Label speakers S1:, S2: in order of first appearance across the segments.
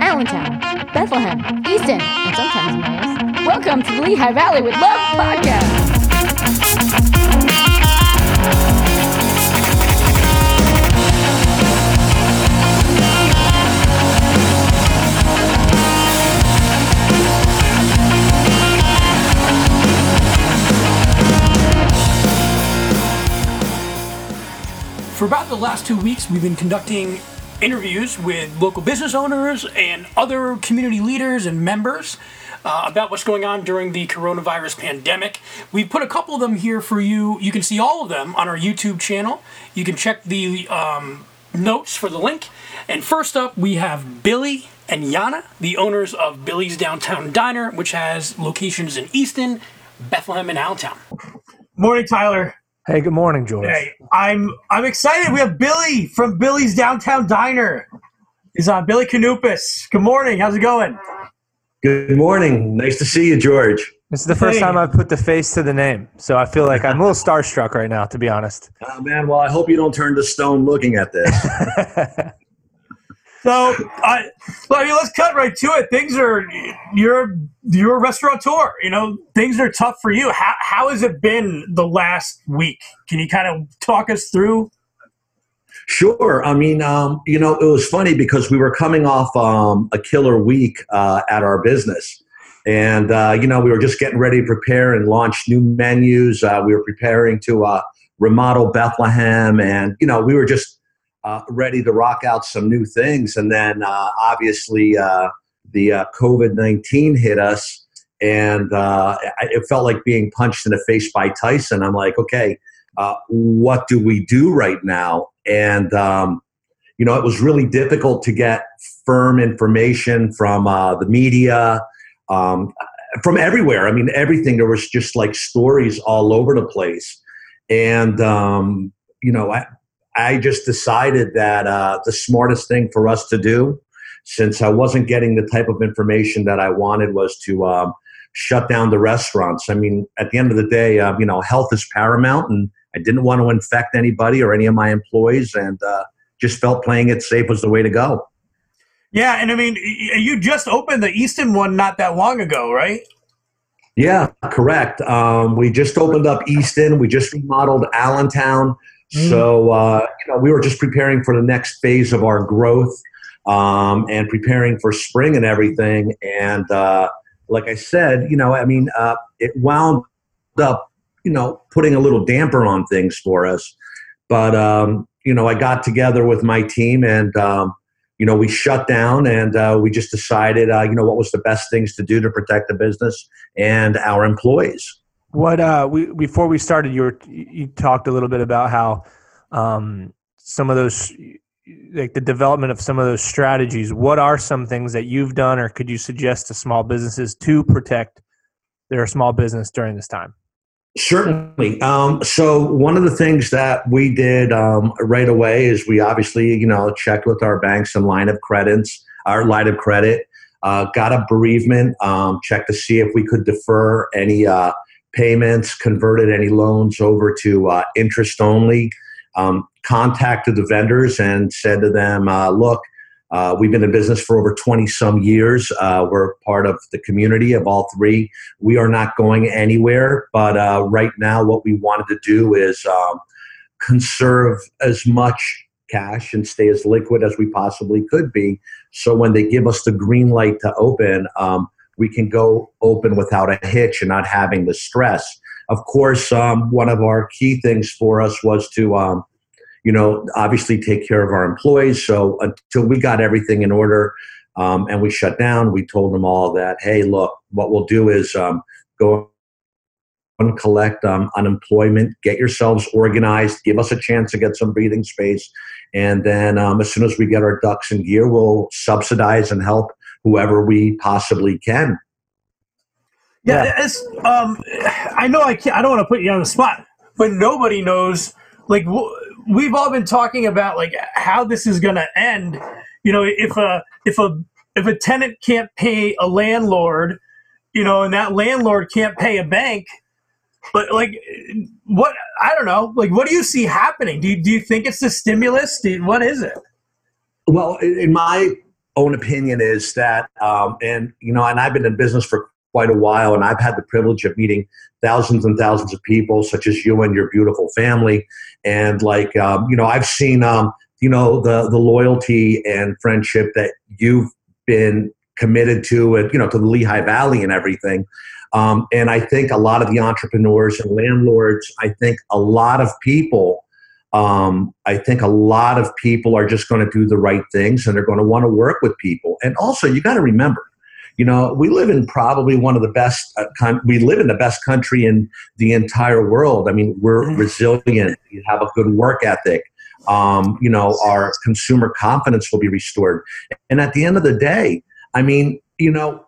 S1: Allentown, Bethlehem, Easton, and sometimes Emmaus. Welcome to the Lehigh Valley with Love podcast.
S2: For about the last two weeks, we've been conducting interviews with local business owners and other community leaders and members uh, about what's going on during the coronavirus pandemic. We've put a couple of them here for you. You can see all of them on our YouTube channel. You can check the um, notes for the link. And first up, we have Billy and Yana, the owners of Billy's Downtown Diner, which has locations in Easton, Bethlehem, and Allentown.
S3: Morning, Tyler.
S4: Hey, good morning, George.
S3: Hey, I'm I'm excited. We have Billy from Billy's Downtown Diner. He's on Billy Kounoupis. Good morning. How's it going?
S5: Good morning. Nice to see you, George.
S4: This is the first
S3: Hey.
S4: time I've put the face to the name, so I feel like I'm a little starstruck right now, to be honest.
S5: Oh, man, well, I hope you don't turn to stone looking at this.
S3: So, well, I mean, let's cut right to it. Things are you're you're a restaurateur. You know, things are tough for you. How how has it been the last week? Can you kind of talk us through?
S5: sure. I mean, um, you know, it was funny because we were coming off um, a killer week uh, at our business. And, uh, you know, we were just getting ready to prepare and launch new menus. Uh, we were preparing to uh, remodel Bethlehem. And, you know, we were just uh, ready to rock out some new things. And then uh, obviously uh, the uh, COVID 19 hit us. And uh, it felt like being punched in the face by Tyson. I'm like, okay, uh, what do we do right now? And, um, you know, it was really difficult to get firm information from the media, um, from everywhere. I mean, everything. There was just like stories all over the place. And, um, you know, I, I just decided that uh, the smartest thing for us to do, since I wasn't getting the type of information that I wanted, was to um, shut down the restaurants. I mean, at the end of the day, um, you know, health is paramount, and I didn't want to infect anybody or any of my employees, and uh, just felt playing it safe was the way to go.
S3: Yeah, and I mean, you just opened the Easton one not that long ago, right?
S5: Yeah, correct. Um, we just opened up Easton. We just remodeled Allentown. So uh, you know, we were just preparing for the next phase of our growth um, and preparing for spring and everything. And uh, like I said, you know, I mean, uh, it wound up, you know, putting a little damper on things for us. But um, you know, I got together with my team and. Um, you know, we shut down and uh, we just decided, uh, you know, what was the best things to do to protect the business and our employees.
S4: What uh, we before we started, you were you talked a little bit about how um, some of those, like the development of some of those strategies. What are some things that you've done, or could you suggest to small businesses to protect their small business during this time?
S5: Certainly. Um, so one of the things that we did um, right away is we obviously, you know, checked with our banks and line of credits, our line of credit, uh, got a bereavement, um, checked to see if we could defer any uh, payments, converted any loans over to uh, interest only, um, contacted the vendors and said to them, uh, look, uh, we've been in business for over 20 some years. Uh, we're part of the community of all three. We are not going anywhere, but uh, right now, what we wanted to do is um, conserve as much cash and stay as liquid as we possibly could be. So when they give us the green light to open, um, we can go open without a hitch and not having the stress. Of course, um, one of our key things for us was to um, you know, obviously take care of our employees. So until we got everything in order um, and we shut down, we told them all that, hey, look, what we'll do is um, go and collect um, unemployment, get yourselves organized, give us a chance to get some breathing space. And then um, as soon as we get our ducks in gear, we'll subsidize and help whoever we possibly can.
S3: Yeah,
S4: Yeah.
S3: It's, um, I know I can't. I don't want to put you on the spot, but nobody knows. Like we've all been talking about, like how this is going to end. You know, if a if a if a tenant can't pay a landlord, you know, and that landlord can't pay a bank, but like what I don't know. Like, what do you see happening? Do you, do you think it's the stimulus? Do what is it?
S5: Well, in my own opinion is that, um, and you know, and I've been in business for quite a while, and I've had the privilege of meeting thousands and thousands of people, such as you and your beautiful family, and like um, you know, I've seen um, you know the the loyalty and friendship that you've been committed to, and you know, to the Lehigh Valley and everything. Um, and I think a lot of the entrepreneurs and landlords, I think a lot of people um, I think a lot of people are just going to do the right things and they're going to want to work with people. And also, you got to remember, you know, we live in probably one of the best. Uh, con- we live in the best country in the entire world. I mean, we're mm-hmm. resilient. We have a good work ethic. Um, you know, our consumer confidence will be restored. And at the end of the day, I mean, you know,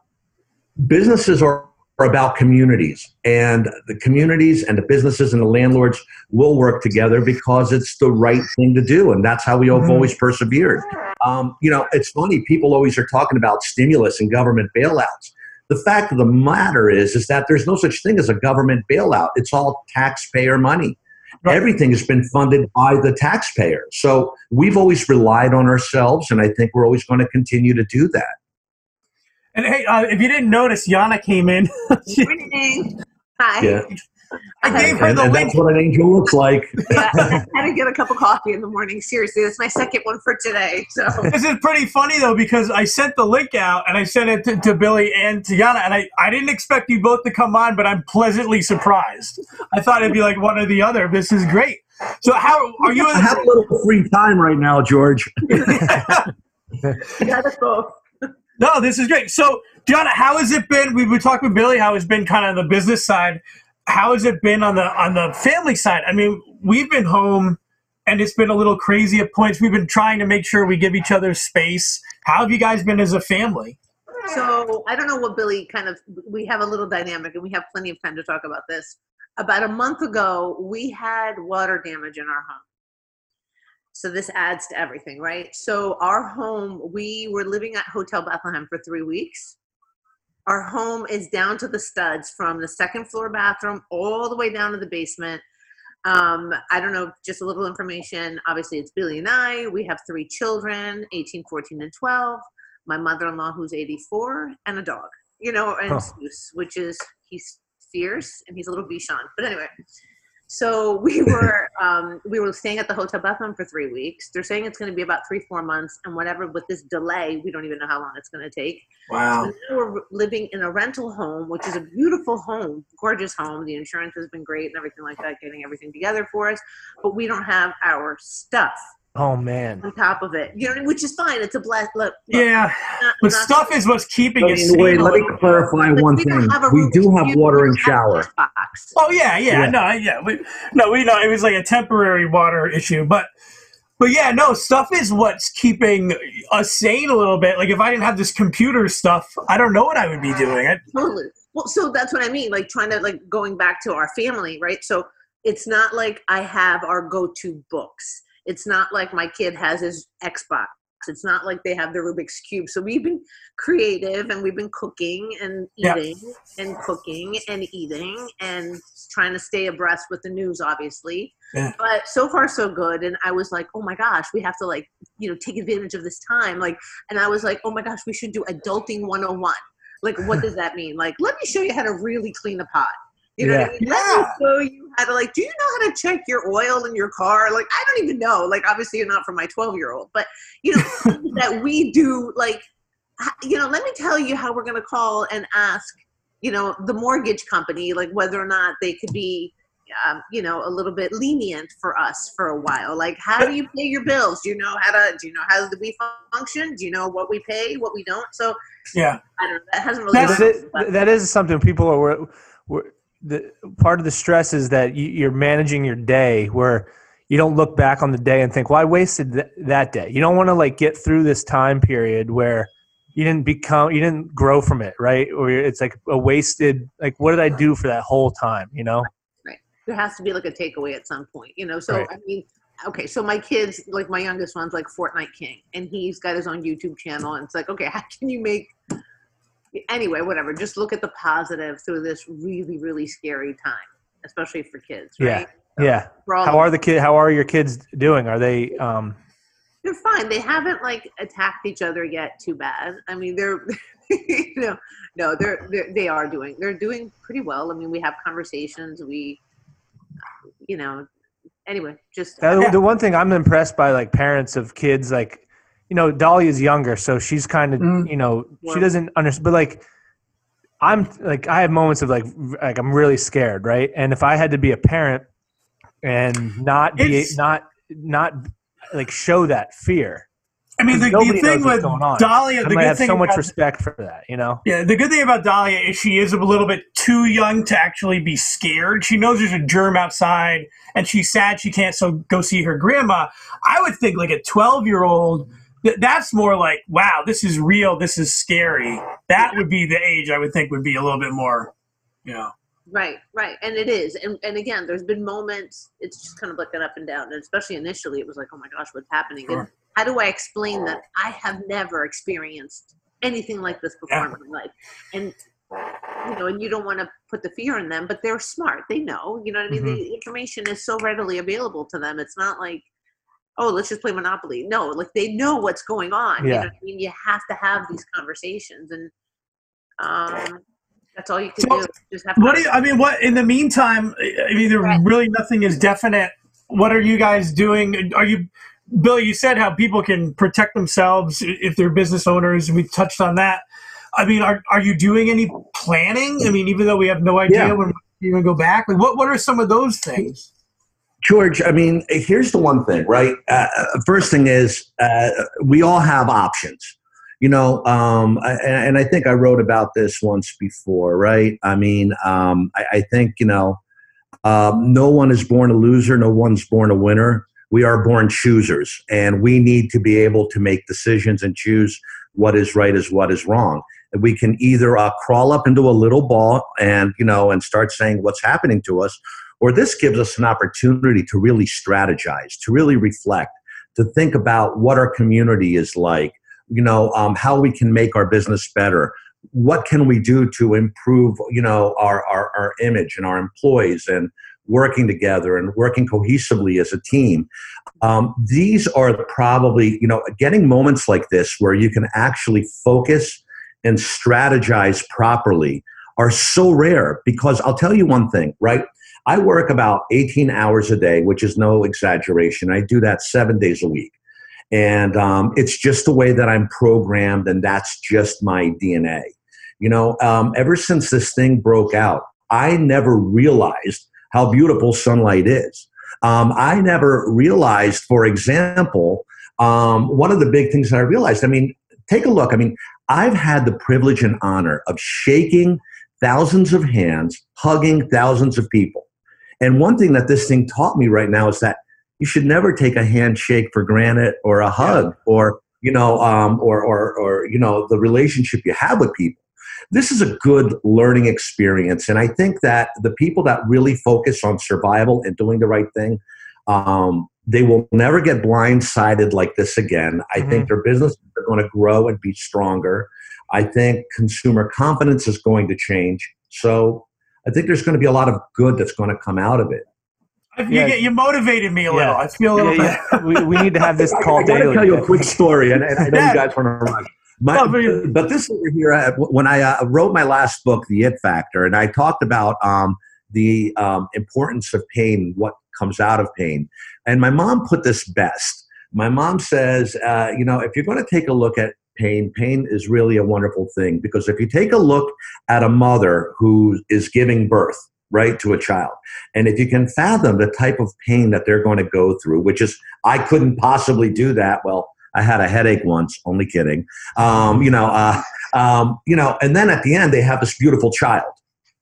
S5: businesses are are about communities. And the communities and the businesses and the landlords will work together because it's the right thing to do. And that's how we have mm-hmm. always persevered. Um, you know it's funny people always are talking about stimulus and government bailouts. The fact of the matter is is that there's no such thing as a government bailout. It's all taxpayer money. Right. everything has been funded by the taxpayer. So we've always relied on ourselves and i think we're always going to continue to do that
S2: and hey, uh, if you didn't notice, Yana came in.
S6: morning. Hi.
S5: Yeah.
S2: I gave her and, the and
S5: link. That's what an angel looks like.
S6: yeah, I had to get a cup of coffee in the morning. Seriously, that's my second one for today. So
S2: this is pretty funny though because I sent the link out and I sent it to, to Billy and to Yana, and I, I didn't expect you both to come on, but I'm pleasantly surprised. I thought it'd be like one or the other. This is great. So how are you?
S5: I have a little free time right now, George.
S6: yeah, that's both.
S2: No, this is great. So, Gianna, how has it been? We were talking with Billy how it's been kind of the business side. How has it been on the on the family side? I mean, we've been home and it's been a little crazy at points. We've been trying to make sure we give each other space. How have you guys been as a family?
S6: So I don't know what Billy kind of we have a little dynamic and we have plenty of time to talk about this. About a month ago, we had water damage in our home. So this adds to everything, right? So our home, we were living at Hotel Bethlehem for three weeks. Our home is down to the studs from the second floor bathroom all the way down to the basement. Um, I don't know, just a little information. Obviously, it's Billy and I. We have three children 18, 14, and 12. My mother in law, who's 84, and a dog, you know, and oh. which is he's fierce and he's a little Bichon. But anyway, so we were um, we were staying at the Hotel Bethlehem for three weeks. They're saying it's going to be about three four months, and whatever with this delay, we don't even know how long it's going to take.
S2: Wow.
S6: So we're living in a rental home, which is a beautiful home, gorgeous home. The insurance has been great and everything like that, getting everything together for us. But we don't have our stuff.
S4: Oh man!
S6: On top of it, you know, which is fine. It's a blast. Look,
S2: yeah, not, but not stuff is what's keeping
S5: but
S2: it.
S5: Wait, let me clarify one thing. We do have water and shower.
S2: Oh yeah, yeah, yeah, no, yeah, we, no, we know it was like a temporary water issue, but but yeah, no, stuff is what's keeping us sane a little bit. Like if I didn't have this computer stuff, I don't know what I would be doing. I,
S6: totally. Well, so that's what I mean. Like trying to like going back to our family, right? So it's not like I have our go-to books it's not like my kid has his Xbox. It's not like they have the Rubik's Cube. So we've been creative and we've been cooking and eating yeah. and cooking and eating and trying to stay abreast with the news, obviously. Yeah. But so far, so good. And I was like, oh my gosh, we have to like, you know, take advantage of this time. Like, and I was like, oh my gosh, we should do adulting 101. Like, what does that mean? Like, let me show you how to really clean a pot. You know yeah. what I mean? Let show you how to like. Do you know how to check your oil in your car? Like, I don't even know. Like, obviously, you're not for my 12 year old, but you know that we do. Like, you know, let me tell you how we're going to call and ask. You know, the mortgage company, like whether or not they could be um, you know, a little bit lenient for us for a while. Like, how do you pay your bills? Do you know how to? Do you know how do we function? Do you know what we pay, what we don't? So,
S2: yeah,
S6: I don't. That hasn't really. That's
S4: it, that is something people are. We're, the part of the stress is that you, are managing your day where you don't look back on the day and think, "Well, I wasted th- that day." You don't want to like get through this time period where you didn't become, you didn't grow from it, right? Or it's like a wasted. Like, what did I do for that whole time? You know?
S6: Right. There has to be like a takeaway at some point, you know. So right. I mean, okay, so my kids, like my youngest one's like Fortnite King, and he's got his own YouTube channel, and it's like, okay, how can you make anyway, whatever. Just look at the positive through this really, really scary time, especially for kids.
S4: Right? Yeah. So yeah. How are the kids? How are your kids doing? Are they? Um,
S6: they're fine. They haven't like attacked each other yet too bad. I mean, they're you know, no, they're, they're they are doing they're doing pretty well. I mean, we have conversations. We, you know, anyway, just
S4: Uh, the one thing I'm impressed by, like parents of kids, like you know, Dolly is younger, so she's kind of
S2: Mm.
S4: you know she doesn't understand, but like. I'm like I have moments of like like I'm really scared, right? And if I had to be a parent and not be
S2: It's-
S4: not not like show that fear,
S2: I mean, the, the thing with. Dahlia, the good
S4: have so much respect for that, you know.
S2: yeah, the good thing about Dahlia is she is a little bit too young to actually be scared. She knows there's a germ outside, and she's sad she can't so go see her grandma. I would think like a 12 year old. That's more like, wow, this is real. This is scary. That would be the age I would think would be a little bit more, you know.
S6: Right, right, and it is, and and again, there's been moments. It's just kind of like an up and down, and especially initially, it was like, oh my gosh, what's happening? And
S2: Sure.
S6: how do I explain that I have never experienced anything like this before
S2: Yeah.
S6: in my life? And you know, and you don't want to put the fear in them, but they're smart. They know, you know what I mean.
S2: Mm-hmm.
S6: The information is so readily available to them. It's not like, oh, let's just play Monopoly. No, like they know what's going on. You
S4: Yeah.
S6: know what I mean? You have to have these conversations, and um, that's all you can
S2: So,
S6: do. Just have.
S2: What do you, I mean, what in the meantime? I mean, there
S6: Right.
S2: really nothing is definite. What are you guys doing? Are you, Bill? You said how people can protect themselves if they're business owners. We touched on that. I mean, are are you doing any planning? I mean, even though we have no idea
S5: Yeah.
S2: when we're going to go back, like what what are some of those things?
S5: George, I mean, here's the one thing, right? Uh, first thing is, uh, we all have options. You know, um, I- and, I think I wrote about this once before, right? I mean, um, I, I think, you know, um, no one is born a loser, no one's born a winner. We are born choosers, and we need to be able to make decisions and choose what is right as what is wrong. And we can either uh, crawl up into a little ball and, you know, and start saying what's happening to us, or this gives us an opportunity to really strategize, to really reflect, to think about what our community is like, you know, um, how we can make our business better. What can we do to improve, you know, our, our, our image and our employees and working together and working cohesively as a team. Um, these are probably, you know, getting moments like this where you can actually focus and strategize properly are so rare because I'll tell you one thing, right? I work about 18 hours a day, which is no exaggeration. I do that seven days a week. And um, it's just the way that I'm programmed, and that's just my DNA. You know, um, ever since this thing broke out, I never realized how beautiful sunlight is. Um, I never realized, for example, um, one of the big things that I realized, I mean, take a look. I mean, I've had the privilege and honor of shaking thousands of hands, hugging thousands of people. And one thing that this thing taught me right now is that you should never take a handshake for granted or a hug or you know um, or, or or you know the relationship you have with people. This is a good learning experience, and I think that the people that really focus on survival and doing the right thing, um, they will never get blindsided like this again. I think their businesses are going to grow and be stronger. I think consumer confidence is going to change. So I think there's going to be a lot of good that's going to come out of it.
S2: You,
S4: Yeah.
S2: get, you motivated me a little.
S4: Yeah.
S2: I feel a little
S4: Yeah,
S2: bit.
S4: yeah. we, we need to have this
S5: I
S4: call
S5: gotta tell you a quick story, and, and I know
S2: Yeah.
S5: you guys want to run. My,
S2: Well, but-
S5: but this over here, uh, when I uh, wrote my last book, The It Factor, and I talked about um, the um, importance of pain, what comes out of pain, and my mom put this best. My mom says, uh, you know, if you're going to take a look at pain, pain is really a wonderful thing because if you take a look at a mother who is giving birth, right, to a child, and if you can fathom the type of pain that they're going to go through, which is, I couldn't possibly do that. Well, I had a headache once. Only kidding. Um, you know, uh, um, you know, and then at the end they have this beautiful child,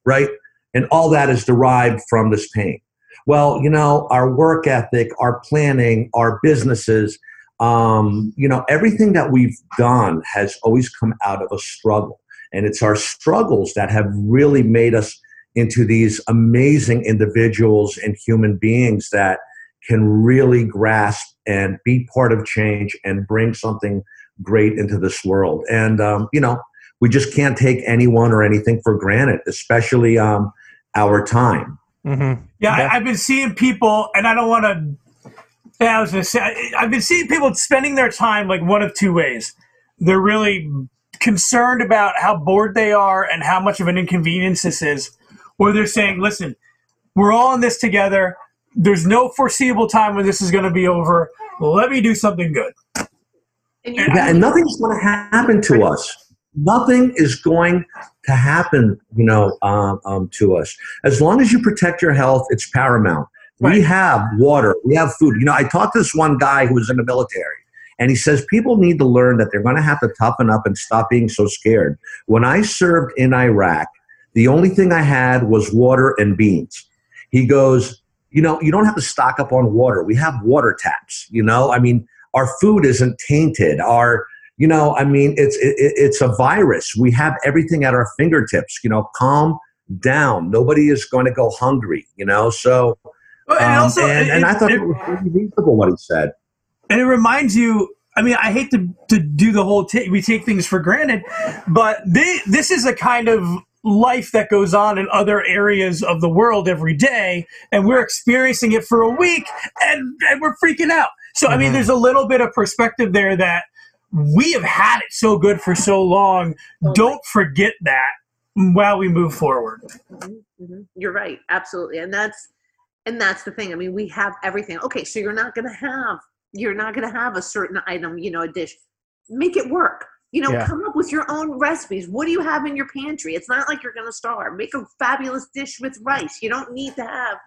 S5: right? And all that is derived from this pain. Well, you know, our work ethic, our planning, our businesses, um, you know, everything that we've done has always come out of a struggle, and it's our struggles that have really made us into these amazing individuals and human beings that can really grasp and be part of change and bring something great into this world. And, um, you know, we just can't take anyone or anything for granted, especially um, our time.
S4: Mm-hmm.
S2: Yeah, I've been seeing people, and I don't want to
S3: Yeah, I was gonna say I, I've been seeing people spending their time like one of two ways. They're really concerned about how bored they are and how much of an inconvenience this is, or they're saying, "Listen, we're all in this together. There's no foreseeable time when this is going to be over. Let me do something good."
S6: And you
S5: Yeah, and nothing's going to happen to us. Nothing is going to happen, you know, um, um, to us. As long as you protect your health, it's paramount. We have water, we have food. You know, I talked to this one guy who was in the military, and he says people need to learn that they're going to have to toughen up and stop being so scared. When I served in Iraq, the only thing I had was water and beans. He goes, you know, you don't have to stock up on water. We have water taps. You know, I mean, our food isn't tainted. Our, you know, I mean, it's it, it's a virus. We have everything at our fingertips. You know, calm down. Nobody is going to go hungry. You know, so
S3: And
S5: um,
S3: also,
S5: and,
S3: it-
S5: and I thought
S3: it-
S5: it was really reasonable what he said.
S3: and it reminds you i mean i hate to, to do the whole ta we take things for granted but they, this is a kind of life that goes on in other areas of the world every day and we're experiencing it for a week and, and we're freaking out so i mean
S4: Mhm.
S3: there's a little bit of perspective there that we have had it so good for so long don't forget that while we move forward
S6: Mhm, mhm. You're right, absolutely, and that's and that's the thing. I mean, we have everything. Okay, so you're not going to have you're not going to have a certain item, you know, a dish. Make it work. You know,
S4: Yeah.
S6: come up with your own recipes. What do you have in your pantry? It's not like you're going to starve. Make a fabulous dish with rice. You don't need to have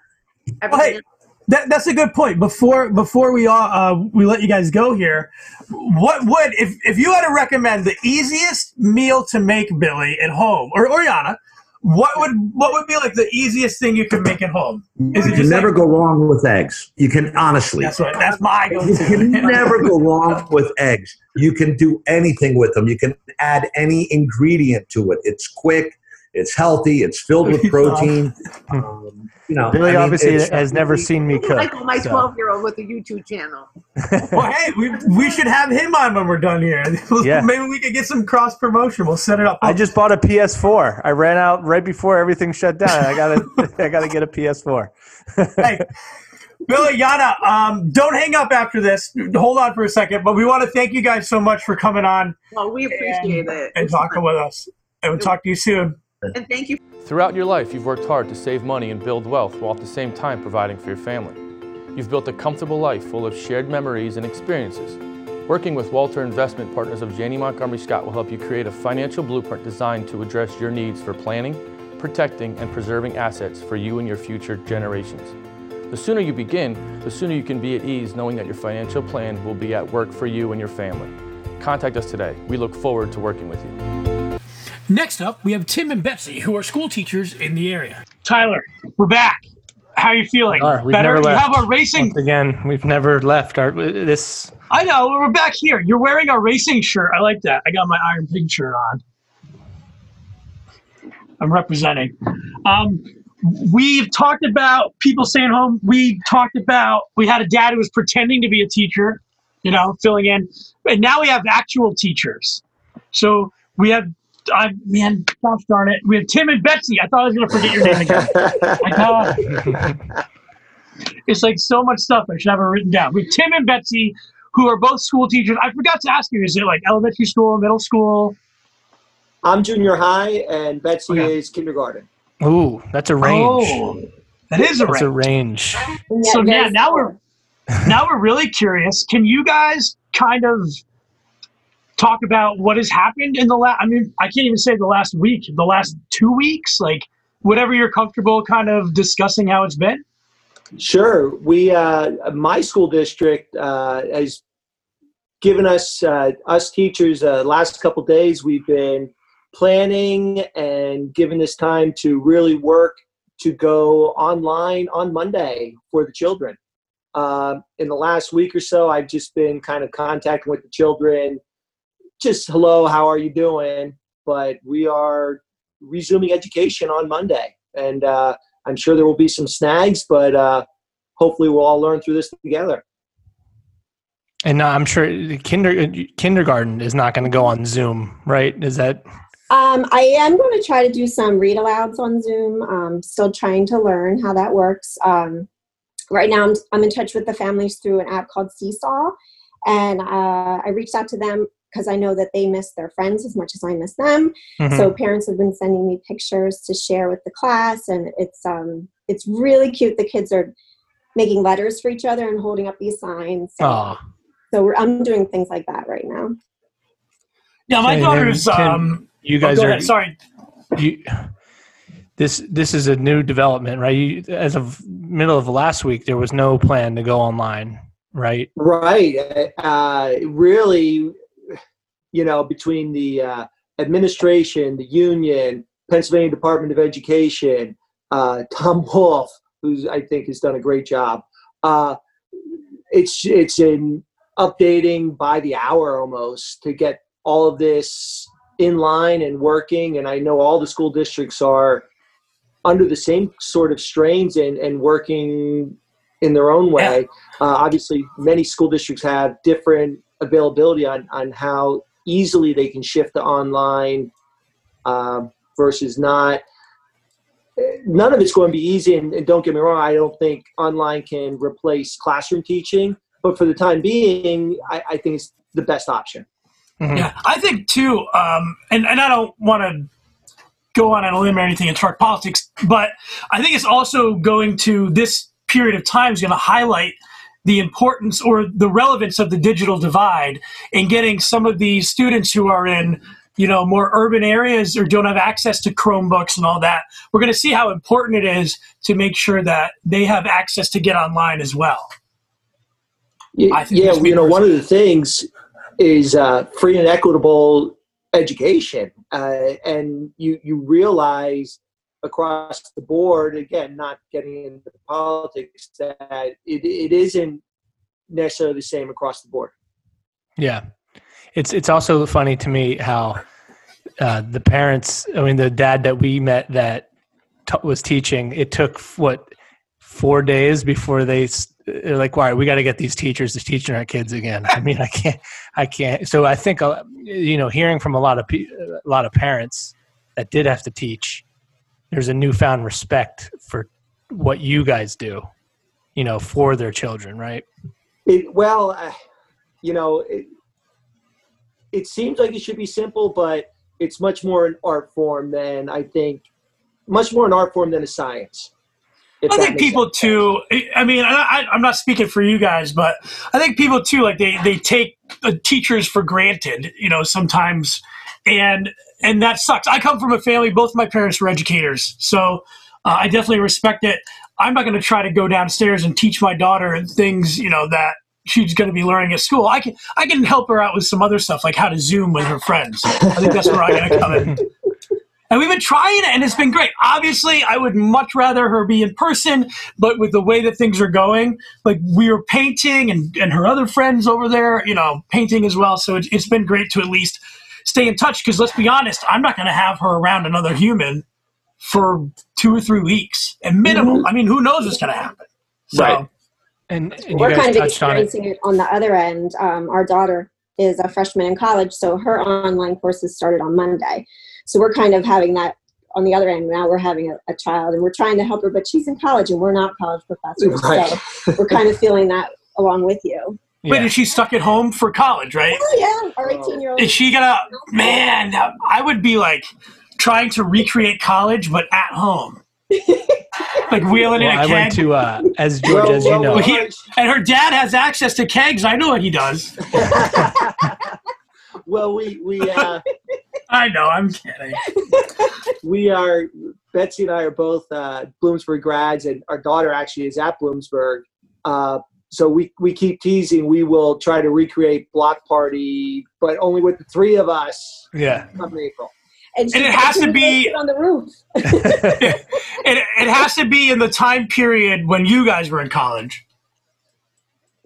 S6: everything.
S3: hey, That, that's a good point. Before before we all uh, we let you guys go here, what would if if you had to recommend the easiest meal to make, Billy, at home or Oriana? What would what would be like the easiest thing you could make at home? Is it
S5: You can
S3: just
S5: never
S3: like-
S5: go wrong with eggs. You can honestly.
S3: That's what that's my go-to.
S5: can never go wrong with eggs. You can do anything with them. You can add any ingredient to it. It's quick. It's healthy. It's filled with protein. Um, you know,
S4: Billy
S5: I mean,
S4: obviously has never seen me cook.
S6: Like my 12 year old with a YouTube channel.
S3: well, hey, we, we should have him on when we're done here.
S4: Yeah.
S3: Maybe we could get some cross promotion. We'll set it up.
S4: I just bought a PS4. I ran out right before everything shut down. I gotta, I gotta get a PS4.
S3: hey, Billy, Yana, um, don't hang up after this. Hold on for a second, but we want to thank you guys so much for coming on
S6: Well, we appreciate it.
S3: and talking with us. And we'll talk to you soon.
S6: And thank you
S7: Throughout your life, you've worked hard to save money and build wealth while at the same time providing for your family. You've built a comfortable life full of shared memories and experiences. Working with Walter Investment Partners of Janney Montgomery Scott will help you create a financial blueprint designed to address your needs for planning, protecting, and preserving assets for you and your future generations. The sooner you begin, the sooner you can be at ease knowing that your financial plan will be at work for you and your family. Contact us today. We look forward to working with you.
S2: Next up, we have Tim and Betsy, who are school teachers in the area.
S3: Tyler, we're back. How are you feeling?
S4: Are. We've
S3: Better?
S4: never
S3: You have our racing.
S4: Once again, we've never left our this.
S3: I know. We're back here. You're wearing our racing shirt. I like that. I got my Iron Pig shirt on. I'm representing. Um, we've talked about people staying home. We talked about we had a dad who was pretending to be a teacher, you know, filling in, and now we have actual teachers. So we have, I man, gosh darn it, we have Tim and Betsy. I thought I was going to forget your name again. I know. It's like so much stuff. I should have it written down. We have Tim and Betsy, who are both school teachers. I forgot to ask you: is it like elementary school, middle school?
S8: I'm junior high, and Betsy
S3: Okay.
S8: is kindergarten.
S4: Ooh, that's a oh, range.
S3: Oh, that is a
S4: that's a
S3: range.
S4: range.
S3: So yeah, now we're now we're really curious. Can you guys kind of talk about what has happened in the last? I mean, I can't even say the last week, the last two weeks, like whatever you're comfortable, kind of discussing how it's been.
S8: Sure. We, uh, my school district uh, has given us, uh, us teachers, uh, last couple days, we've been planning and given this time to really work to go online on Monday for the children. Um, in the last week or so, I've just been kind of contacting with the children, just hello, how are you doing? But we are resuming education on Monday. And, uh, I'm sure there will be some snags, but uh, hopefully we'll all learn through this together.
S4: And uh, I'm sure the kinder kindergarten is not going to go on Zoom, right? Is that
S9: Um, I am going to try to do some read alouds on Zoom. Um, still trying to learn how that works. Um, right now I'm, I'm in touch with the families through an app called Seesaw. And uh, I reached out to them because I know that they miss their friends as much as I miss them.
S4: Mhm.
S9: So parents have been sending me pictures to share with the class, and it's um it's really cute. The kids are making letters for each other and holding up these signs. So, so we're, I'm doing things like that right now.
S3: Yeah, my daughter's. Um,
S4: you
S3: oh,
S4: guys
S3: go
S4: are
S3: ahead, sorry.
S4: you this this is a new development right you, as of middle of last week there was no plan to go online right
S8: Right. Uh, really, you know, between the uh, administration, the union, Pennsylvania Department of Education, uh, Tom Wolf, who I think has done a great job. Uh, it's it's in updating by the hour almost to get all of this in line and working. And I know all the school districts are under the same sort of strains and, and working in their own way. Uh, obviously, many school districts have different availability on, on how easily they can shift to online um, versus not. None of it's going to be easy, and, and don't get me wrong, I don't think online can replace classroom teaching, but for the time being, I, I think it's the best option.
S4: Mhm.
S3: Yeah, I think too, um, and and I don't want to go on and limb or anything and talk politics, but I think it's also going to this period of time is going to highlight the importance or the relevance of the digital divide in getting some of these students who are in you know more urban areas or don't have access to chromebooks and all that. We're going to see how important it is to make sure that they have access to get online as well.
S8: Y-
S3: I think
S8: yeah, you know, one of the things is uh, free and equitable education, uh, and you you realize across the board, again, not getting into the politics, that it, it isn't necessarily the same across the board.
S4: yeah it's it's also funny to me how uh, the parents i mean the dad that we met that t- was teaching it took what four days before they they're like right we got to get these teachers to teaching our kids again i mean i can't i can't so i think uh, you know hearing from a lot of pe- a lot of parents that did have to teach there's a newfound respect for what you guys do you know for their children right
S8: It, well, uh, you know, it, it seems like it should be simple, but it's much more an art form than I think, much more an art form than a science.
S3: I think people
S8: sense.
S3: too. I mean, I, I, I'm not speaking for you guys, but I think people too, like they they take uh, teachers for granted. You know, sometimes, and and that sucks. I come from a family. Both my parents were educators, so uh, I definitely respect it. I'm not going to try to go downstairs and teach my daughter things. You know that she's going to be learning at school. I can I can help her out with some other stuff like how to Zoom with her friends. I think that's where I'm going to come in. And we've been trying it, and it's been great. Obviously, I would much rather her be in person, but with the way that things are going, like we were painting, and, and her other friends over there, you know, painting as well. So it, it's been great to at least stay in touch. Because let's be honest, I'm not going to have her around another human for two or three weeks, and minimum. I mean, who knows what's going to happen? So,
S8: Right.
S4: and, and
S9: We're
S4: guys
S9: kind of
S4: touched on it
S9: experiencing it. on the other end. Um, our daughter is a freshman in college, so her online courses started on Monday. So we're kind of having that on the other end. Now we're having a, a child, and we're trying to help her, but she's in college, and we're not college professors,
S8: Right.
S9: so we're kind of feeling that along with you.
S3: Wait, is she stuck at home for college, right?
S9: Oh yeah, our 18 year old.
S3: Is she gonna? Man, I would be like trying to recreate college, but at home, like wheeling
S4: Well,
S3: in a
S4: I
S3: keg.
S4: I went to uh, as George,
S8: Well,
S4: as you
S8: well,
S4: know.
S3: Well, he- and her dad has access to kegs. I know what he does.
S8: well, we we uh,
S3: I know. I'm kidding.
S8: we are Betsy and I are both uh, Bloomsburg grads, and our daughter actually is at Bloomsburg. Uh, so we we keep teasing. We will try to recreate block party, but only with the three of us
S4: yeah,
S8: come April.
S9: and,
S3: and it has to be-
S9: on the roof.
S3: It, it has to be in the time period when you guys were in college.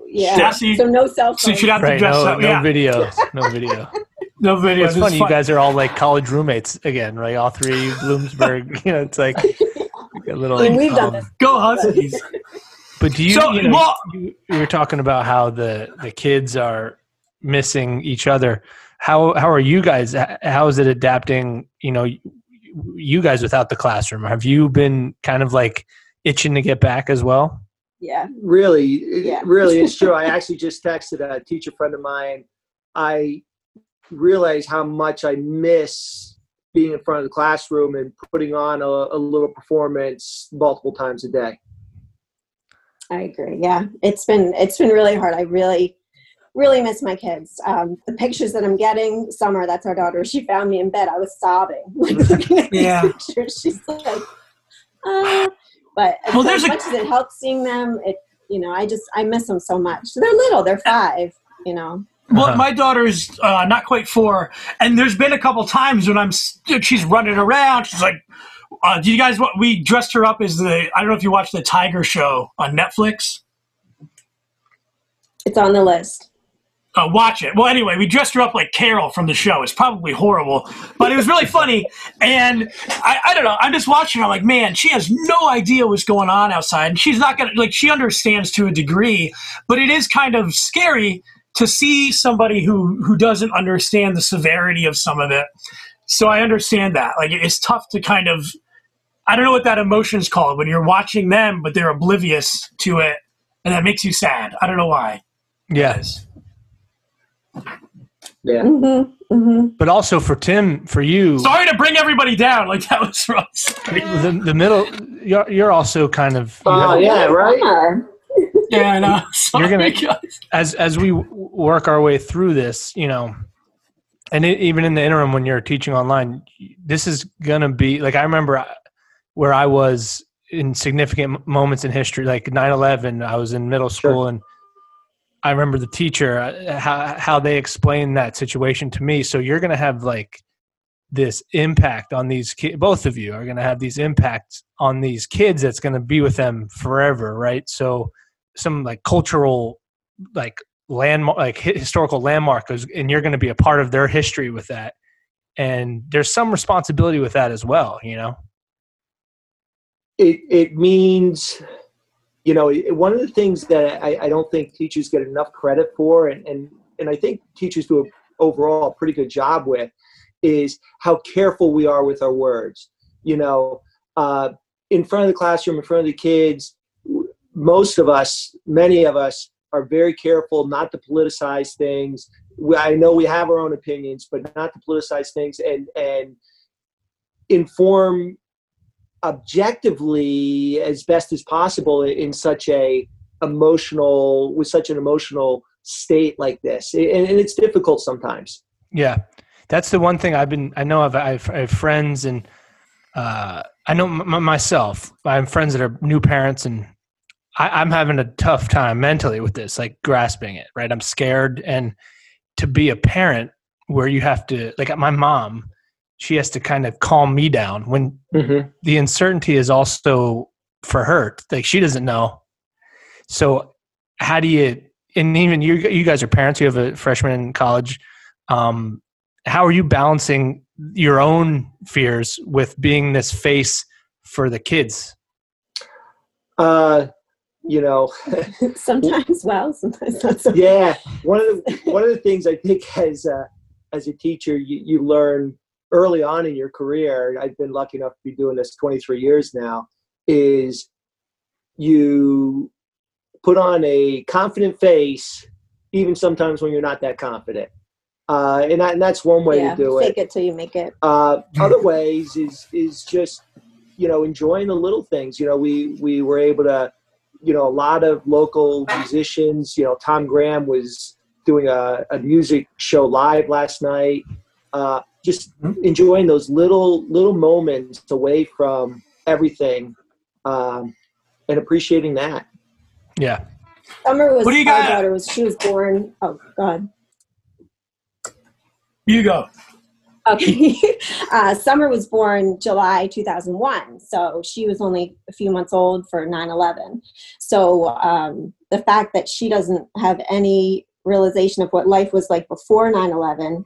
S9: Yeah.
S3: Yeah, so
S9: so no cell
S3: So you
S9: phone.
S3: should have to dress
S4: No,
S3: up.
S4: no
S3: yeah.
S4: video, no video.
S3: No video.
S4: It's funny. You guys are all like college roommates again, right? All three Bloomsburg. You know, it's like a little.
S9: I mean, we've done
S4: um,
S9: this.
S3: go Huskies.
S4: But do you?
S3: So,
S4: you, know,
S3: well-
S4: you, you were talking about how the the kids are missing each other. How how are you guys? How is it adapting? You know, you guys without the classroom. Have you been kind of like itching to get back as well?
S9: Yeah.
S8: really
S9: Yeah.
S8: really it's true i actually just texted a teacher friend of mine i realize how much i miss being in front of the classroom and putting on a, a little performance multiple times a day
S9: I agree. Yeah, it's been it's been really hard. I really, really miss my kids. Um, the pictures that I'm getting, Summer, that's our daughter. She found me in bed. I was sobbing, like looking at these
S3: Yeah.
S9: pictures. She's like, uh, but
S3: Well,
S9: as
S3: there's a-
S9: much as it helps seeing them, it you know, I just I miss them so much. They're little. They're five. You know.
S3: Well,
S4: Uh-huh.
S3: my daughter's uh, not quite four, and there's been a couple times when I'm she's running around. She's like, uh, "Do you guys want?" We dressed her up as the I don't know if you watched the Tiger Show on Netflix.
S9: It's on the list.
S3: Uh, watch it. Well, anyway, we dressed her up like Carol from the show. It's probably horrible, but it was really funny. And I, I don't know. I'm just watching. her. I'm like, man, she has no idea what's going on outside, and she's not gonna like. She understands to a degree, but it is kind of scary to see somebody who who doesn't understand the severity of some of it. So I understand that. Like, it's tough to kind of. I don't know what that emotion is called when you're watching them, but they're oblivious to it, and that makes you sad. I don't know why.
S4: Yes.
S8: yeah
S9: Mm-hmm, mm-hmm.
S4: But also for Tim, for you,
S3: Sorry to bring everybody down. Like that was rough.
S4: the, the middle, you're, you're also kind of, you
S8: oh
S4: have-
S8: yeah right
S3: Yeah, I know. Sorry,
S4: gonna-
S3: guys.
S4: as, as we work our way through this, you know, and it, even in the interim when you're teaching online, this is going to be like, I remember I- where I was in significant moments in history, like 9-11, I was in middle school and I remember the teacher, uh, how, how they explained that situation to me. So you're going to have like this impact on these kids. Both of you are going to have these impacts on these kids that's going to be with them forever. Right. So some like cultural, like landmark, like historical landmark is, and you're going to be a part of their history with that. And there's some responsibility with that as well, you know?
S8: It it means you know one of the things that I, I don't think teachers get enough credit for and and, and i think teachers do a, overall a pretty good job with is how careful we are with our words. You know uh, in front of the classroom in front of the kids most of us many of us are very careful not to politicize things. We- i know we have our own opinions but not to politicize things and and inform objectively as best as possible in such a emotional with such an emotional state like this and, and it's difficult sometimes
S4: Yeah, that's the one thing I've been. I know I've, I've I have friends and uh, I know m- myself. I have friends that are new parents, and I, I'm having a tough time mentally with this, like grasping it. Right, I'm scared, and to be a parent where you have to, like my mom, she has to kind of calm me down when the uncertainty is also for her. Like she doesn't know. So how do you? And even you, you guys are parents. You have a freshman in college. Um, how are you balancing your own fears with being this face for the kids?
S8: uh you know
S9: sometimes well, sometimes not so.
S8: yeah one of the one of the things i think as a as a teacher you, you learn early on in your career i've been lucky enough to be doing this 23 years now is you put on a confident face even sometimes when you're not that confident. Uh, and, and that's one way
S9: yeah,
S8: to do it.
S9: fake it till you make it.
S8: uh, other ways is is just you know enjoying the little things. You know we we were able to you know a lot of local musicians you know tom graham was doing a, a music show live last night. Uh, just enjoying those little little moments away from everything um, and appreciating that
S4: Yeah.
S9: Summer was
S3: What do you
S9: our
S3: got?
S9: daughter was she was born. Oh God.
S3: You go.
S9: Okay. uh, Summer was born July 2001, so she was only a few months old for 9/11. So um, the fact that she doesn't have any realization of what life was like before 9/11.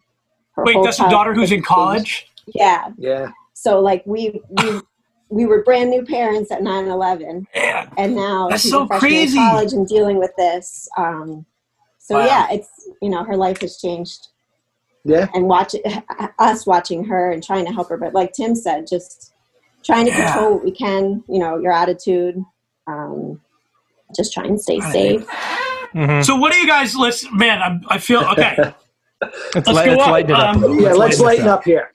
S9: Her
S3: Wait, that's your daughter who's in college?
S9: Yeah.
S8: yeah
S9: So like we we we were brand new parents at 9/11,
S3: Yeah.
S9: and now
S3: That's
S9: she's
S3: so
S9: a freshman
S3: crazy.
S9: in college and dealing with this. Um, so
S3: Wow.
S9: yeah, it's you know her life has changed
S8: yeah
S9: and watch us watching her and trying to help her. But like Tim said, just trying to
S3: Yeah.
S9: control what we can. You know, your attitude. Um, just try and stay safe.
S4: Mhm.
S3: So what do you guys? Let's man. I'm, I feel okay.
S4: Let's,
S3: let's
S4: light,
S3: go
S4: let's
S3: up.
S4: lighten it up.
S3: Um.
S8: Yeah, let's
S4: this
S8: lighten up here.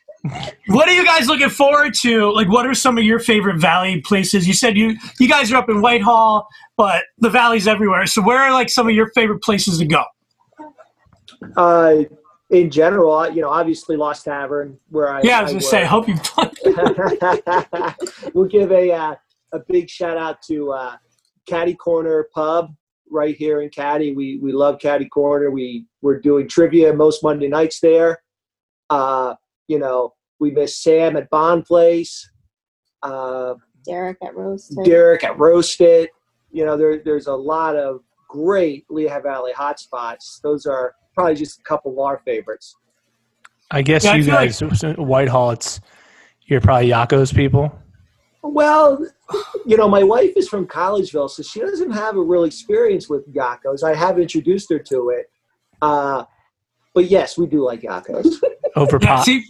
S3: what are you guys looking forward to? Like, what are some of your favorite Valley places? You said you you guys are up in Whitehall, but the Valley's everywhere. So where are like some of your favorite places to go?
S8: Uh, in general, uh, you know, obviously Lost Tavern, where I
S3: Yeah, I was gonna say. I hope you. Fun.
S8: We'll give a uh, a big shout out to uh, Caddy Corner Pub right here in Caddy. We we love Caddy Corner. We we're doing trivia most Monday nights there. Uh, you know, we miss Sam at Bonn Place. Uh,
S9: Derek at Roast.
S8: Derek at Roasted. You know, there there's a lot of great Lehigh Valley hotspots. Those are probably just a couple of our favorites.
S4: I guess
S3: Yeah, I
S4: you
S3: like-
S4: guys, Whitehall, it's you're probably Yocco's people.
S8: Well, you know, my wife is from Collegeville, so she doesn't have a real experience with Yocco's. I have introduced her to it. Uh, but yes, we do like Yocco's.
S4: Over
S3: Yeah,
S4: pot.
S3: see,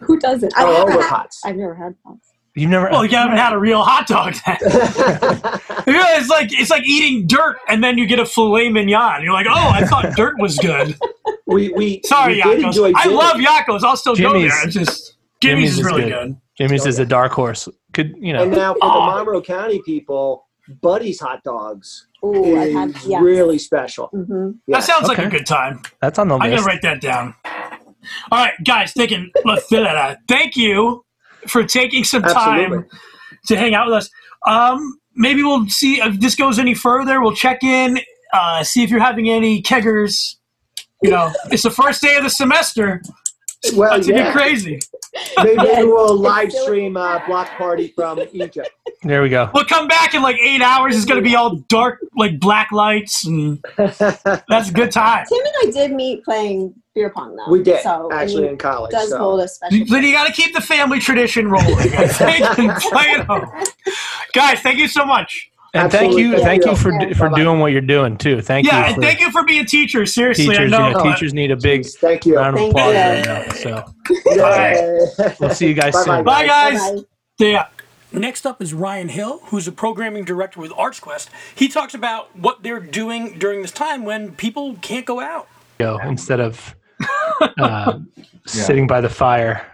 S9: Who doesn't?
S8: Oh,
S9: I've, never
S8: over
S9: had,
S8: pots.
S9: I've never had pots.
S4: You've never.
S3: well, you haven't had a real hot dog. Then. yeah, it's like it's like eating dirt, and then you get a filet mignon. You're like, oh, I thought dirt was good.
S8: we we
S3: Sorry,
S8: we Yocco's.
S3: I love Yocco's. I'll still go there. It's just Jimmy's,
S4: Jimmy's
S3: is
S4: is
S3: really
S4: good.
S3: good.
S4: Jimmy's is a dark horse. Could you know?
S8: And now for the
S3: Oh.
S8: Monroe County people, Buddy's hot dogs
S9: Ooh, I've had
S8: is
S9: yeah.
S8: really special.
S9: hmm
S8: Yeah.
S3: That sounds like a good time.
S4: That's on the list.
S3: I'm gonna write that down. All right, guys, thinking. Thank you for taking some time
S8: Absolutely.
S3: to hang out with us. Um, maybe we'll see if this goes any further. We'll check in, uh, see if you're having any keggers. You know, it's the first day of the semester.
S8: Well,
S3: About to
S8: yeah.
S3: get crazy.
S8: Maybe
S9: Yes,
S8: we'll live stream uh, block party from Egypt.
S4: There we go.
S3: We'll come back in like eight hours. It's gonna be all dark, like black lights, and that's a good time.
S9: Tim and I did meet playing beer pong though.
S8: we did
S9: So
S8: actually in college.
S9: it does
S8: so.
S9: hold a special.
S3: Then you got to keep the family tradition rolling. I think, and play it home. Guys, thank you so much.
S4: And thank you,
S8: Thank
S4: thank
S8: you.
S4: you for
S9: Yeah.
S4: for
S8: Bye-bye.
S4: doing what you're doing too. Thank
S3: yeah,
S4: you
S3: and thank you for being teachers. Seriously,
S4: teachers.
S3: I
S4: You
S3: know.
S4: know, teachers need a big
S8: Thank you.
S4: round of
S9: Thank
S4: applause
S9: you.
S4: right now. So
S8: Yay.
S4: we'll see you guys
S8: Bye-bye.
S4: soon.
S3: Bye, guys.
S9: Bye-bye.
S3: Yeah. Next up is Ryan Hill, who's a programming director with ArtsQuest. He talks about what they're doing during this time when people can't go out.
S4: Go instead of uh, sitting by the fire.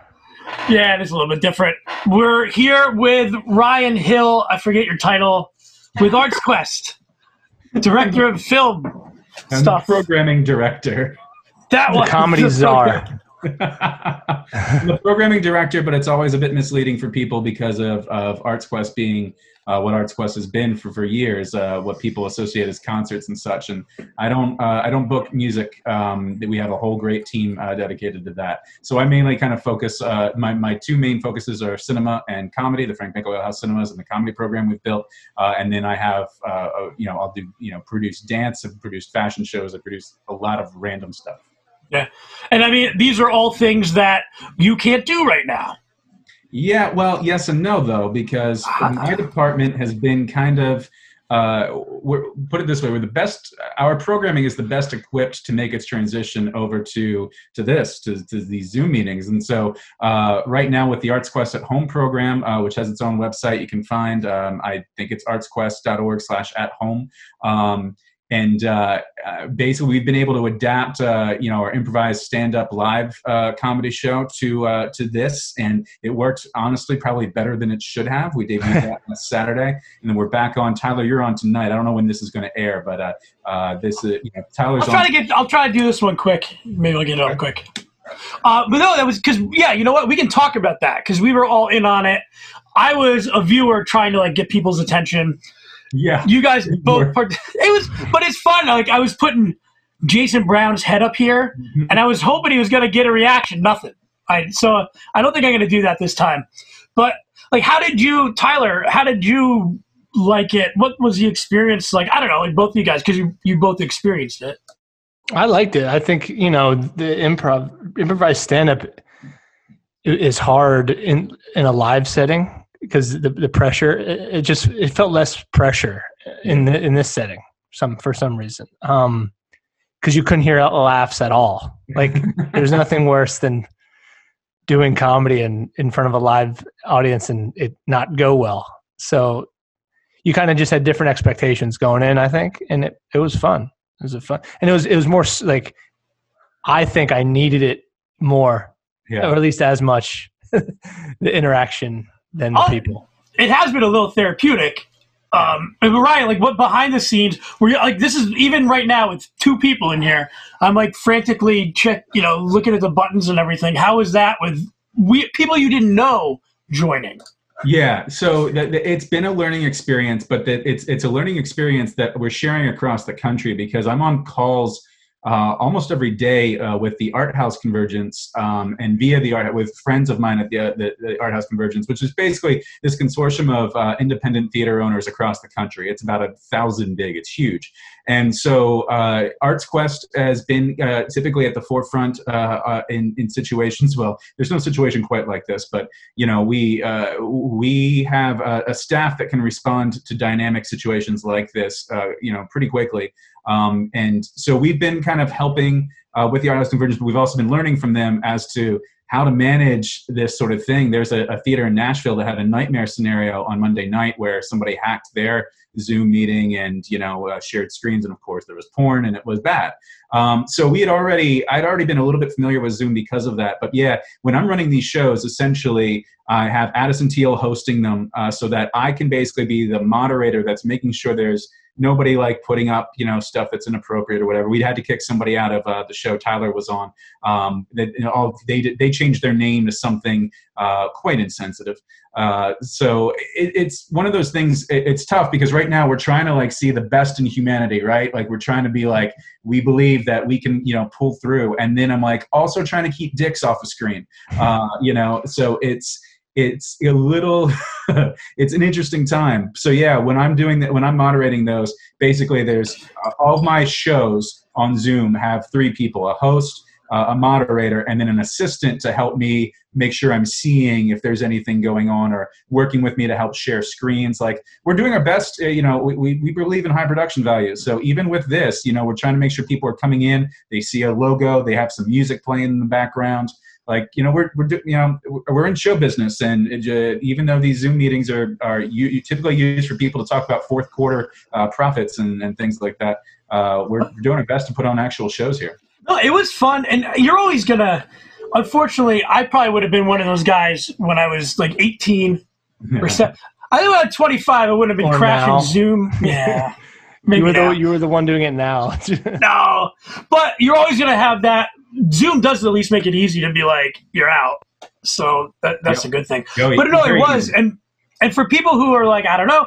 S3: Yeah, it is a little bit different. We're here with Ryan Hill. I forget your title. With ArtsQuest, director of film
S10: I'm
S3: stuff.
S10: the programming director.
S3: That
S4: The
S3: one.
S4: comedy czar.
S10: I'm the programming director, but it's always a bit misleading for people because of, of ArtsQuest being uh, what ArtsQuest has been for, for years, uh, what people associate as concerts and such. And I don't uh, I don't book music. Um, we have a whole great team uh, dedicated to that. So I mainly kind of focus. Uh, my my two main focuses are cinema and comedy. The Frank Banko Alehouse Cinemas and the comedy program we've built. Uh, and then I have you know I'll do you know produce dance. I've produced fashion shows. I produce a lot of random stuff. Yeah.
S3: And I mean, these are all things that you can't do right now.
S10: Yeah, well, yes and no, though, because my department has been kind of. Uh, we're, put it this way: we're the best. Our programming is the best equipped to make its transition over to to this, to, to these Zoom meetings. And so, uh, right now, with the ArtsQuest at Home program, uh, which has its own website, you can find. Um, I think it's artsquest.org/slash at home. Um, and uh, uh, basically we've been able to adapt uh, you know our improvised stand-up live uh, comedy show to uh, to this and it worked honestly probably better than it should have we debuted that on saturday and then we're back on tyler you're on tonight i don't know when this is going to air but uh, uh, this uh, you know, tyler's
S3: I'll try
S10: on
S3: to get. I'll try to do this one quick. Maybe I'll get it up quick. Uh, but no, that was because yeah, you know what? We can talk about that because we were all in on it. I was a viewer trying to like get people's attention.
S10: Yeah
S3: You guys both. Part- it was, but it's fun. Like I was putting Jason Brown's head up here,
S10: Mm-hmm.
S3: and I was hoping he was gonna get a reaction. Nothing. I so I don't think I'm gonna do that this time. But like, how did you, Tyler? How did you like it? What was the experience like? I don't know, like both of you guys, because you you both experienced it.
S4: I liked it. I think you know the improv, improvised stand up is hard in in a live setting because the the pressure. It, it just it felt less pressure in the, in this setting. Some for some reason, um, because you couldn't hear laughs at all. Like there's nothing worse than doing comedy and in front of a live audience and it not go well. So you kind of just had different expectations going in, I think, and it, it was fun. It was a fun, and it was it was more like I think I needed it more,
S10: Yeah.
S4: or at least as much the interaction than the
S3: Oh.
S4: people.
S3: it has been a little therapeutic. Um, but Ryan, like what behind the scenes were you like? This is even right now. It's two people in here. I'm like frantically check, you know, looking at the buttons and everything. How is that with we people you didn't know joining?
S10: Yeah, so th- th- it's been a learning experience, but that it's it's a learning experience that we're sharing across the country because I'm on calls uh, almost every day uh, with the Art House Convergence um, and via the art with friends of mine at the, uh, the, the Art House Convergence, which is basically this consortium of uh, independent theater owners across the country. It's about a thousand big. It's huge, and so uh, Arts Quest has been uh, typically at the forefront uh, uh, in in situations. Well, there's no situation quite like this, but you know we uh, we have a, a staff that can respond to dynamic situations like this uh, you know pretty quickly um, and so we've been kind of helping with the art house convergence but we've also been learning from them as to how to manage this sort of thing. There's a, a theater in nashville that had a nightmare scenario on monday night where somebody hacked their zoom meeting and you know uh, shared screens and of course there was porn and it was bad. Um, so we had already i'd already been a little bit familiar with zoom because of that but yeah when i'm running these shows essentially I have Addison Teal hosting them uh, so that I can basically be the moderator that's making sure there's nobody like putting up you know stuff that's inappropriate or whatever. We had to kick somebody out of uh, the show Tyler was on. Um, that you know, all, they did- they changed their name to something uh, quite insensitive. Uh, so it, it's one of those things. It, it's tough because right now we're trying to like see the best in humanity, right? Like we're trying to be like we believe that we can you know pull through, and then I'm like also trying to keep dicks off the screen. Uh, you know, so it's it's a little it's an interesting time. So yeah when i'm doing that when i'm moderating those basically there's uh, all of my shows on zoom have three people a host uh, a moderator and then an assistant to help me make sure i'm seeing if there's anything going on or working with me to help share screens. Like we're doing our best uh, you know we, we, we believe in high production values so even with this you know we're trying to make sure people are coming in they see a logo they have some music playing in the background like you know we're we're do- you know we're in show business and it, uh, even though these zoom meetings are are you, you typically used for people to talk about fourth quarter uh, profits and, and things like that uh, we're doing our best to put on actual shows here
S3: No, it was fun, and you're always gonna. Unfortunately, I probably would have been one of those guys when I was like 18 or so. I think at 25, I wouldn't have been
S4: Or
S3: crashing
S4: now.
S3: Zoom. Yeah, maybe
S4: you were
S3: now.
S4: the you were the one doing it now.
S3: no, but you're always gonna have that. Zoom does at least make it easy to be like you're out, so that, that's
S10: Yep.
S3: a good thing.
S10: Oh,
S3: But no, it was,
S10: easy.
S3: and and for people who are like, I don't know,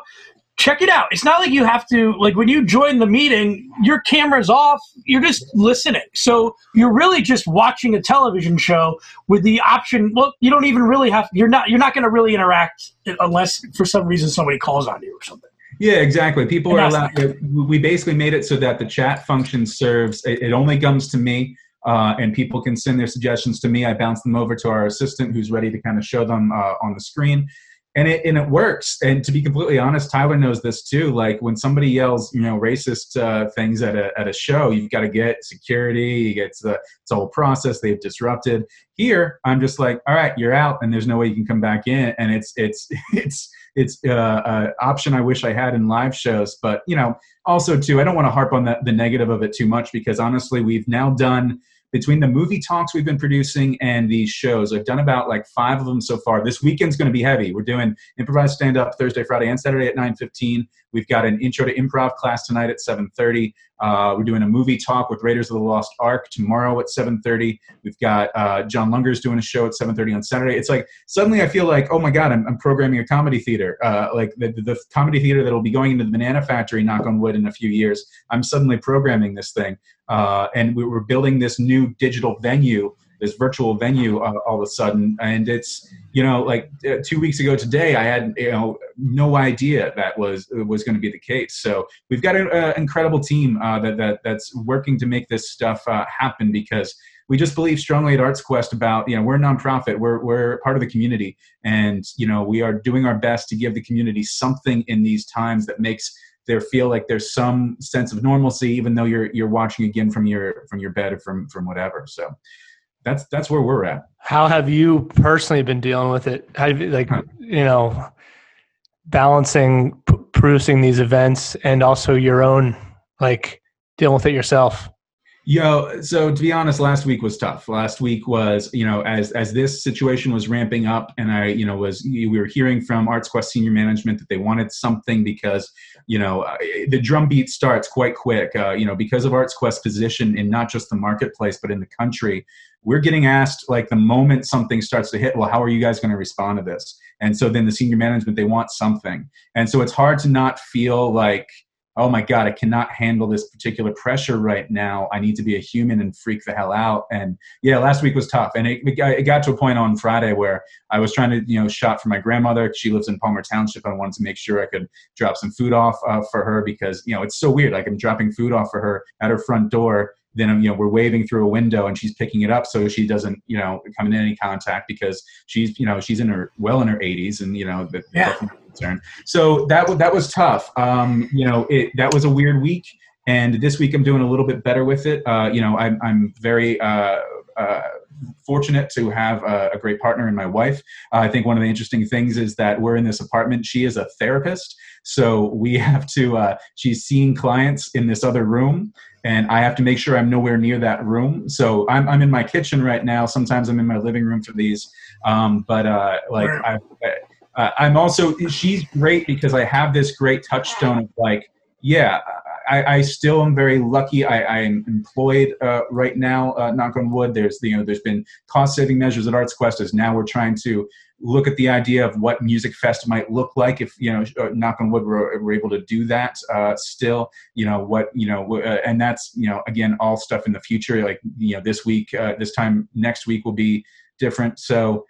S3: check it out. It's not like you have to like when you join the meeting, your camera's off. You're just listening, so you're really just watching a television show with the option. Well, you don't even really have. You're not. You're not going to really interact unless for some reason somebody calls on you or something.
S10: Yeah, exactly. People
S3: And
S10: are allowed. We basically made it so that the chat function serves. It, it only comes to me, uh, and people can send their suggestions to me. I bounce them over to our assistant, who's ready to kind of show them uh, on the screen, and it and it works. And to be completely honest, Tyler knows this too. Like when somebody yells, you know, racist uh, things at a at a show, you've got to get security. Get the it's a whole process. They've disrupted. Here, I'm just like, all right, you're out, and there's no way you can come back in. And it's it's it's it's uh, uh, option I wish I had in live shows. But you know, also too, I don't want to harp on the, the negative of it too much because honestly, we've now done between the movie talks we've been producing and these shows. I've done about like five of them so far. This weekend's going to be heavy. We're doing improvised stand up Thursday, Friday, and Saturday at nine fifteen. We've got an intro to improv class tonight at seven thirty. Uh, we're doing a movie talk with Raiders of the Lost Ark tomorrow at seven thirty. We've got uh, John Lunger's doing a show at seven thirty on Saturday. It's like suddenly I feel like, oh my god, I'm, I'm programming a comedy theater, uh, like the, the comedy theater that'll be going into the Banana Factory, knock on wood, in a few years. I'm suddenly programming this thing, uh, and we were building this new digital venue, this virtual venue, uh, all of a sudden, and it's you know like uh, two weeks ago today, I had you know no idea that was was going to be the case. So we've got an uh, incredible team uh, that, that that's working to make this stuff uh, happen because we just believe strongly at Arts Quest about you know we're a nonprofit, we're we're part of the community, and you know we are doing our best to give the community something in these times that makes there feel like there's some sense of normalcy, even though you're you're watching again from your from your bed or from from whatever. So that's that's where we're at.
S4: How have you personally been dealing with it? How have you, like
S10: Huh.
S4: you know balancing p- producing these events and also your own like dealing with it yourself?
S10: Yo, so to be honest, last week was tough. Last week was, you know, as as this situation was ramping up, and I, you know, was we were hearing from Arts Quest senior management that they wanted something because, you know, uh, the drumbeat starts quite quick. Uh, you know, because of Arts Quest's position in not just the marketplace but in the country, we're getting asked like the moment something starts to hit. Well, how are you guys going to respond to this? And so then the senior management they want something, and so it's hard to not feel like oh my god i cannot handle this particular pressure right now. I need to be a human and freak the hell out. And yeah last week was tough. And it, it got to a point on friday where i was trying to you know shop for my grandmother. She lives in palmer township. I wanted to make sure i could drop some food off uh, for her because you know it's so weird. Like i'm dropping food off for her at her front door. Then you know we're waving through a window and she's picking it up so she doesn't you know come in any contact because she's you know she's in her well in her 80s and you know the,
S3: yeah.
S10: Concern so that that was tough um, you know it that was a weird week and this week i'm doing a little bit better with it uh, you know i'm, I'm very uh, uh, fortunate to have a, a, great partner in my wife. Uh, I think one of the interesting things is that we're in this apartment. She is a therapist, so we have to. Uh, she's seeing clients in this other room, and I have to make sure I'm nowhere near that room. So I'm, I'm in my kitchen right now. Sometimes I'm in my living room for these. Um, but uh, like I, uh, I'm also she's great because I have this great touchstone of like yeah. I, I still am very lucky. I, am employed uh, right now. Uh, knock on wood. There's you know there's been cost saving measures at Arts Quest as now we're trying to look at the idea of what Musikfest might look like if you know uh, knock on wood we're, we're able to do that uh, still you know what you know uh, and that's you know again all stuff in the future like you know this week uh, this time next week will be different so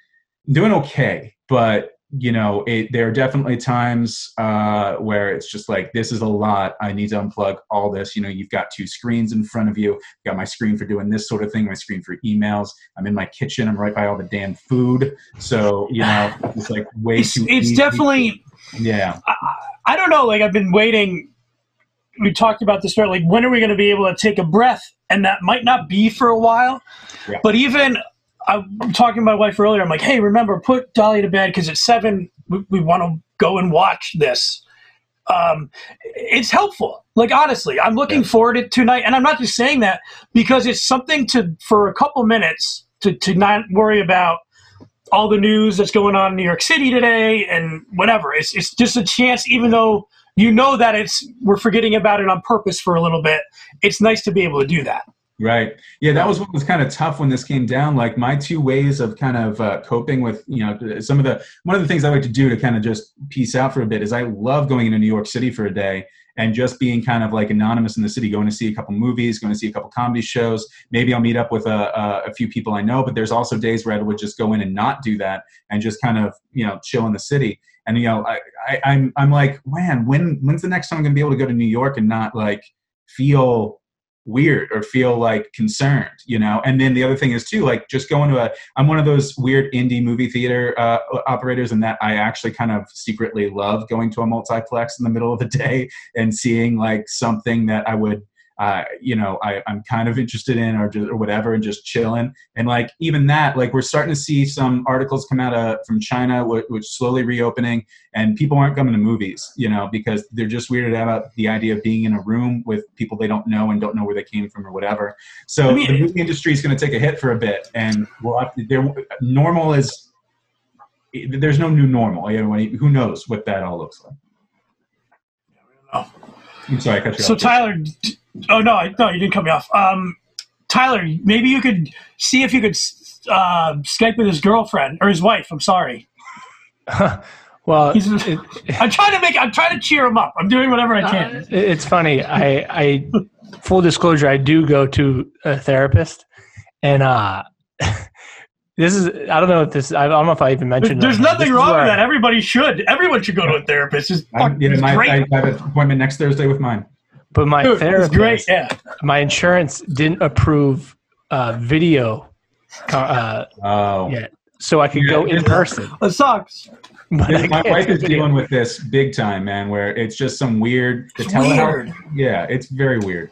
S10: doing okay but you know, it, there are definitely times uh, where it's just like, this is a lot. I need to unplug all this. You know, you've got two screens in front of you. You've got my screen for doing this sort of thing, my screen for emails. I'm in my kitchen. I'm right by all the damn food. So, you know, it's like way
S3: it's,
S10: too
S3: It's
S10: easy.
S3: definitely,
S10: yeah.
S3: I, I don't know. Like, I've been waiting. We talked about this, right? Like, when are we going to be able to take a breath? And that might not be for a while.
S10: Yeah.
S3: But even I'm talking to my wife earlier. I'm like, hey, remember, put Dolly to bed because at seven we, we want to go and watch this. Um, it's helpful. Like honestly, I'm looking
S10: Yeah.
S3: forward to tonight, and I'm not just saying that because it's something to for a couple minutes to to not worry about all the news that's going on in New York City today and whatever. It's it's just a chance, even though you know that it's we're forgetting about it on purpose for a little bit. It's nice to be able to do that.
S10: Right. Yeah, that was what was kind of tough when this came down. Like my two ways of kind of uh, coping with, you know, some of the one of the things I like to do to kind of just peace out for a bit is I love going into New York City for a day and just being kind of like anonymous in the city, going to see a couple movies, going to see a couple comedy shows. Maybe I'll meet up with a, a, few people I know, but there's also days where I would just go in and not do that and just kind of, you know, chill in the city. And you know, I, I I'm I'm like, man, when when's the next time I'm gonna be able to go to New York and not like feel weird or feel like concerned you know? And then the other thing is too like just going to a i'm one of those weird indie movie theater uh, operators and that i actually kind of secretly love going to a multiplex in the middle of the day and seeing like something that i would uh, you know I, i'm kind of interested in or, just, or whatever and just chilling. And like even that like we're starting to see some articles come out of from china which, which slowly reopening and people aren't coming to movies you know because they're just weirded out about the idea of being in a room with people they don't know and don't know where they came from or whatever. So
S3: I mean-
S10: the movie industry is going to take a hit for a bit and we'll have to, there normal is there's no new normal. You know who knows what that all looks like.
S3: Oh.
S10: I'm sorry I cut you
S3: So
S10: off.
S3: Tyler, oh no, no, you didn't cut me off. Um, Tyler, maybe you could see if you could uh, Skype with his girlfriend or his wife. I'm sorry.
S4: well,
S3: He's,
S4: it,
S3: I'm trying to make. I'm trying to cheer him up. I'm doing whatever I can.
S4: it- it's funny. I, I, full disclosure, I do go to a therapist, and uh, this is I don't know if this I don't know if I even mentioned.
S3: There's
S4: that.
S3: Nothing
S4: is
S3: wrong with that. Everybody should. Everyone should go to a therapist. It's, fuck,
S10: I'm- yeah,
S3: it's
S10: my,
S3: great.
S10: I have an appointment next thursday with mine
S4: But my
S3: Dude,
S4: therapist,
S3: great. Yeah.
S4: my insurance didn't approve uh, video, co- uh,
S10: oh
S4: yeah, so I could
S10: Yeah,
S4: go in person.
S3: It sucks.
S4: But I
S10: my wife is dealing with this big time, man. Where it's just some weird. the
S3: It's
S10: telehealth-
S3: weird.
S10: Yeah, it's very weird.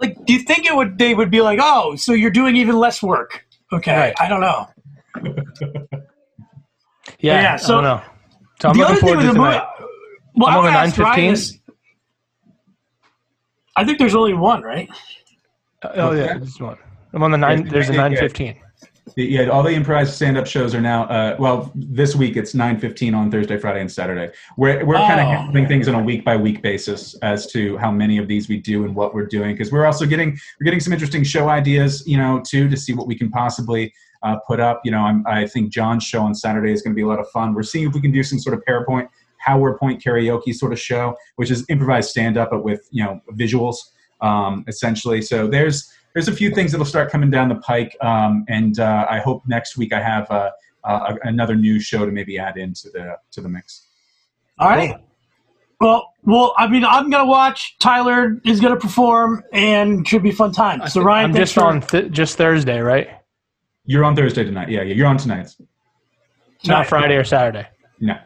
S3: Like, do you think it would? They would be like, oh, so you're doing even less work. Okay,
S4: Right.
S3: I don't know.
S4: Yeah,
S3: Yeah,
S4: I don't know. So I'm
S3: the
S4: looking
S3: other thing
S4: forward
S3: with
S4: to
S3: the movie,
S4: tonight.
S3: Well,
S4: I'm
S3: I
S4: on the
S3: would ask
S4: 915.
S3: I think there's only one, right?
S4: Uh, oh yeah, there's one. I'm on the nine. There's a
S10: Yeah.
S4: nine fifteen.
S10: Yeah, all the improvised stand-up shows are now. Uh, well, this week it's nine fifteen on Thursday, Friday, and Saturday. We're we're kind of
S3: Oh.
S10: handling things on a week by week basis as to how many of these we do and what we're doing because we're also getting we're getting some interesting show ideas, you know, too, to see what we can possibly uh, put up. You know, I'm, I think John's show on Saturday is going to be a lot of fun. We're seeing if we can do some sort of PowerPoint PowerPoint karaoke sort of show, which is improvised stand-up but with you know visuals um, essentially. So there's there's a few things that'll start coming down the pike, um, and uh, I hope next week I have uh, uh, another new show to maybe add into the to the mix.
S3: All right. Well, well, I mean, I'm gonna watch. Tyler is gonna perform, and should be fun time. So Ryan,
S4: I'm just
S3: for-
S4: on th- just Thursday, right?
S10: You're on Thursday tonight. Yeah, yeah. You're on tonight.
S4: Not Friday or Saturday.
S10: No.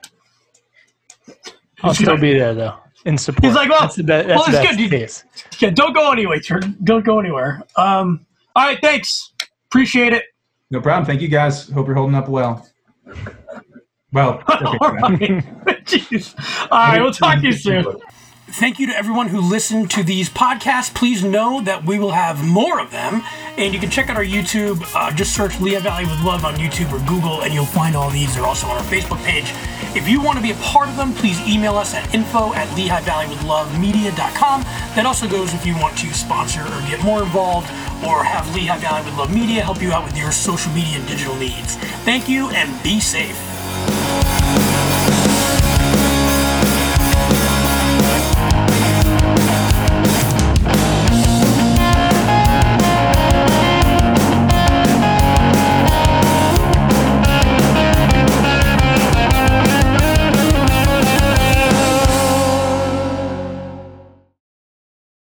S4: I'll still be there though in support.
S3: He's like, well,
S4: that's the, be- that's
S3: well, it's good. You-
S4: case.
S3: Yeah, don't go anywhere. Turn- Don't go anywhere. Um, all right, thanks. Appreciate it.
S10: No problem. Thank you guys. Hope you're holding up well. Well, okay.
S3: All right. Jeez. All right, we'll talk to you soon.
S2: Thank you to everyone who listened to these podcasts. Please know that we will have more of them. And you can check out our YouTube. Uh, just search Lehigh Valley with Love on YouTube or Google, and you'll find all these. They're also on our Facebook page. If you want to be a part of them, please email us at info at Lehigh Valley with That also goes if you want to sponsor or get more involved or have Lehigh Valley with Love Media help you out with your social media and digital needs. Thank you and be safe.